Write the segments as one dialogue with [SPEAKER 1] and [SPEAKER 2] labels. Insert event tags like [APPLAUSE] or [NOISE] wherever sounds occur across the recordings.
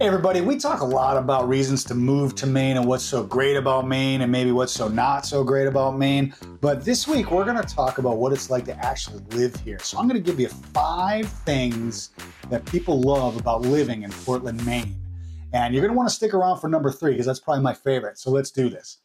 [SPEAKER 1] Everybody, we talk a lot about reasons to move to Maine and what's so great about Maine and maybe what's so not so great about Maine. But this week, we're going to talk about what it's like to actually live here. So, I'm going to give you five things that people love about living in Portland, Maine. And you're going to want to stick around for number three because that's probably my favorite. So, let's do this.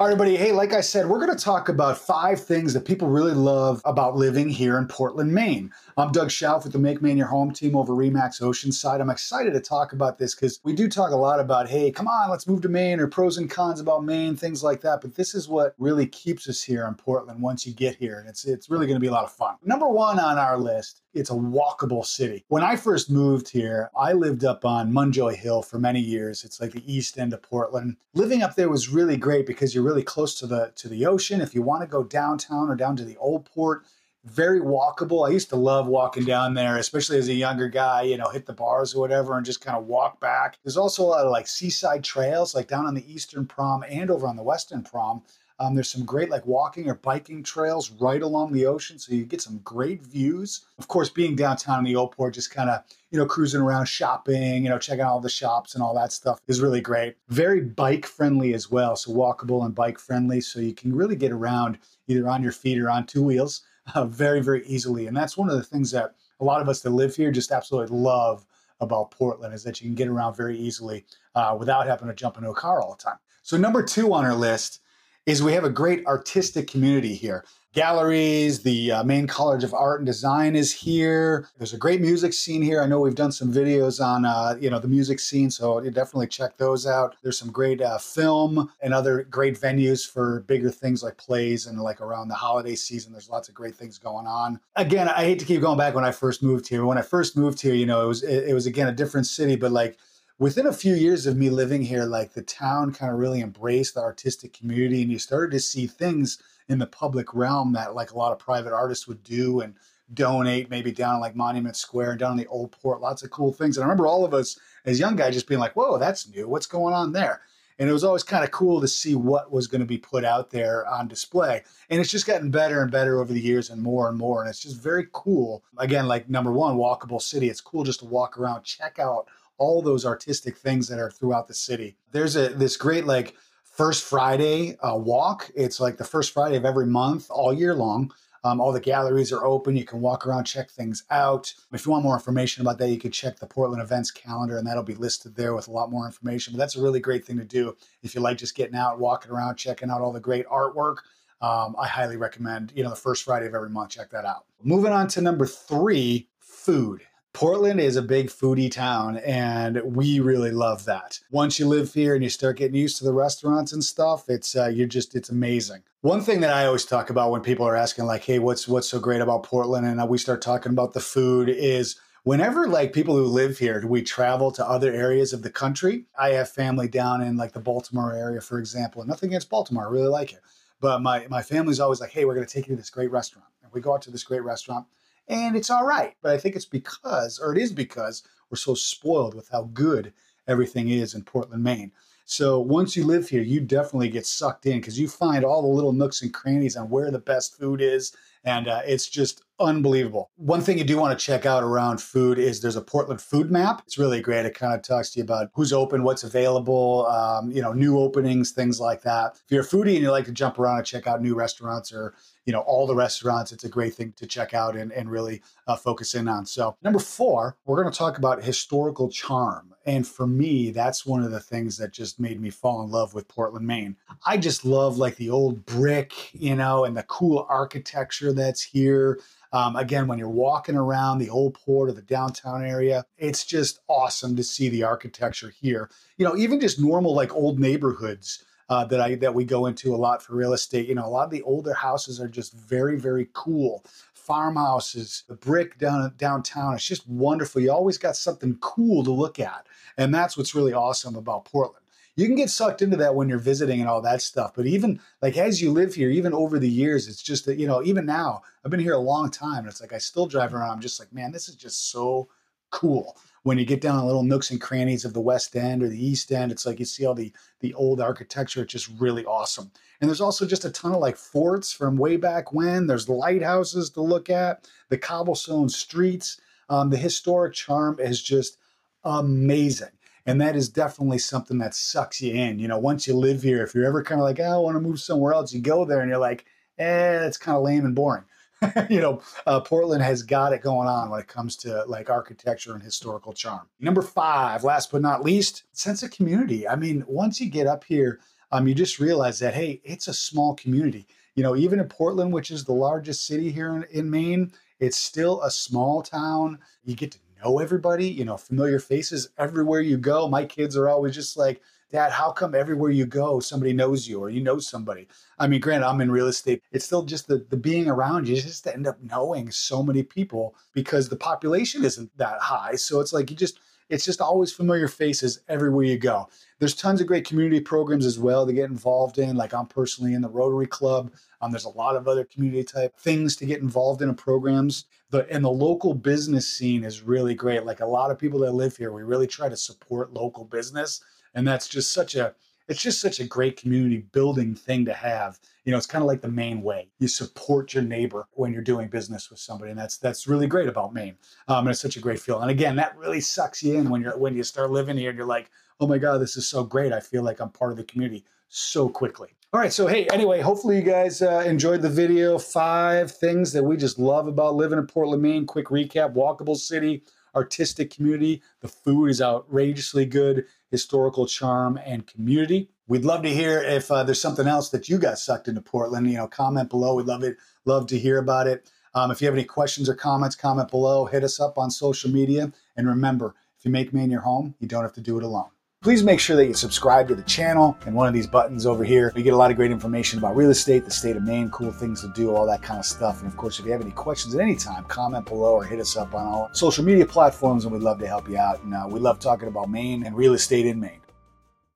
[SPEAKER 1] All right, everybody. Hey, like I said, we're going to talk about five things that people really love about living here in Portland, Maine. I'm Doug Schauf with the Make Maine Your Home team over Remax Oceanside. I'm excited to talk about this because we do talk a lot about, hey, come on, let's move to Maine or pros and cons about Maine, things like that. But this is what really keeps us here in Portland once you get here. And it's, it's really going to be a lot of fun. Number one on our list it's a walkable city. When I first moved here, I lived up on Munjoy Hill for many years. It's like the east end of Portland. Living up there was really great because you're really close to the to the ocean. If you want to go downtown or down to the old port, very walkable. I used to love walking down there, especially as a younger guy, you know, hit the bars or whatever and just kind of walk back. There's also a lot of like seaside trails, like down on the eastern prom and over on the western prom. Um, there's some great like walking or biking trails right along the ocean, so you get some great views. Of course, being downtown in the old port, just kind of you know cruising around, shopping, you know, checking out all the shops and all that stuff is really great. Very bike friendly as well, so walkable and bike friendly, so you can really get around either on your feet or on two wheels [LAUGHS] uh, very very easily. And that's one of the things that a lot of us that live here just absolutely love about Portland is that you can get around very easily uh, without having to jump into a car all the time. So number two on our list is we have a great artistic community here. Galleries, the uh, Maine College of Art and Design is here. There's a great music scene here. I know we've done some videos on, uh, you know, the music scene, so you definitely check those out. There's some great uh, film and other great venues for bigger things like plays and like around the holiday season. There's lots of great things going on. Again, I hate to keep going back when I first moved here. When I first moved here, you know, it was it, it was again a different city, but like within a few years of me living here, like the town kind of really embraced the artistic community, and you started to see things in the public realm that like a lot of private artists would do and donate, maybe down like Monument Square and down in the Old Port, lots of cool things. And I remember all of us as young guys just being like, "Whoa, that's new! What's going on there?" And it was always kind of cool to see what was going to be put out there on display. And it's just gotten better and better over the years and more and more. And it's just very cool. Again, like number one, walkable city. It's cool just to walk around, check out all those artistic things that are throughout the city. There's a this great like first Friday uh, walk. It's like the first Friday of every month, all year long. Um, all the galleries are open. You can walk around, check things out. If you want more information about that, you can check the Portland events calendar, and that'll be listed there with a lot more information. But that's a really great thing to do if you like just getting out, walking around, checking out all the great artwork. Um, I highly recommend, you know, the first Friday of every month, check that out. Moving on to number three, food. Portland is a big foodie town, and we really love that. Once you live here and you start getting used to the restaurants and stuff, it's uh, you're just it's amazing. One thing that I always talk about when people are asking like, "Hey, what's what's so great about Portland?" and we start talking about the food is whenever like people who live here we travel to other areas of the country i have family down in like the baltimore area for example and nothing against baltimore i really like it but my my family's always like hey we're going to take you to this great restaurant and we go out to this great restaurant and it's all right. But I think it's because, or it is because, we're so spoiled with how good everything is in Portland, Maine. So once you live here, you definitely get sucked in because you find all the little nooks and crannies on where the best food is, and uh, it's just unbelievable. One thing you do want to check out around food is there's a Portland food map. It's really great. It kind of talks to you about who's open, what's available, um, you know, new openings, things like that. If you're a foodie and you like to jump around and check out new restaurants or you know all the restaurants it's a great thing to check out and, and really uh, focus in on so number four we're going to talk about historical charm and for me that's one of the things that just made me fall in love with portland maine i just love like the old brick you know and the cool architecture that's here um, again, when you're walking around the old port or the downtown area, it's just awesome to see the architecture here. You know, even just normal like old neighborhoods uh, that I that we go into a lot for real estate. You know, a lot of the older houses are just very very cool. Farmhouses, the brick down downtown. It's just wonderful. You always got something cool to look at, and that's what's really awesome about Portland. You can get sucked into that when you're visiting and all that stuff. But even like as you live here, even over the years, it's just that, you know, even now, I've been here a long time and it's like I still drive around. I'm just like, man, this is just so cool when you get down little nooks and crannies of the West End or the East End, it's like you see all the the old architecture. It's just really awesome. And there's also just a ton of like forts from way back when. There's lighthouses to look at, the cobblestone streets. Um, the historic charm is just amazing. And that is definitely something that sucks you in. You know, once you live here, if you're ever kind of like, oh, I want to move somewhere else, you go there and you're like, eh, it's kind of lame and boring. [LAUGHS] you know, uh, Portland has got it going on when it comes to like architecture and historical charm. Number five, last but not least, sense of community. I mean, once you get up here, um, you just realize that hey, it's a small community. You know, even in Portland, which is the largest city here in, in Maine, it's still a small town. You get to know everybody. You know, familiar faces everywhere you go. My kids are always just like Dad, how come everywhere you go, somebody knows you or you know somebody? I mean, granted, I'm in real estate. It's still just the, the being around you. You just end up knowing so many people because the population isn't that high. So it's like you just, it's just always familiar faces everywhere you go. There's tons of great community programs as well to get involved in. Like I'm personally in the Rotary Club. Um, there's a lot of other community type things to get involved in programs. The and the local business scene is really great. Like a lot of people that live here, we really try to support local business and that's just such a it's just such a great community building thing to have you know it's kind of like the main way you support your neighbor when you're doing business with somebody and that's that's really great about maine um, and it's such a great feel and again that really sucks you in when you're when you start living here and you're like oh my god this is so great i feel like i'm part of the community so quickly all right so hey anyway hopefully you guys uh, enjoyed the video five things that we just love about living in portland maine quick recap walkable city artistic community. The food is outrageously good, historical charm, and community. We'd love to hear if uh, there's something else that you got sucked into Portland. You know, comment below. We'd love it. Love to hear about it. Um, if you have any questions or comments, comment below. Hit us up on social media. And remember, if you make Maine your home, you don't have to do it alone. Please make sure that you subscribe to the channel and one of these buttons over here. You get a lot of great information about real estate, the state of Maine, cool things to do, all that kind of stuff. And of course, if you have any questions at any time, comment below or hit us up on all social media platforms, and we'd love to help you out. And uh, we love talking about Maine and real estate in Maine.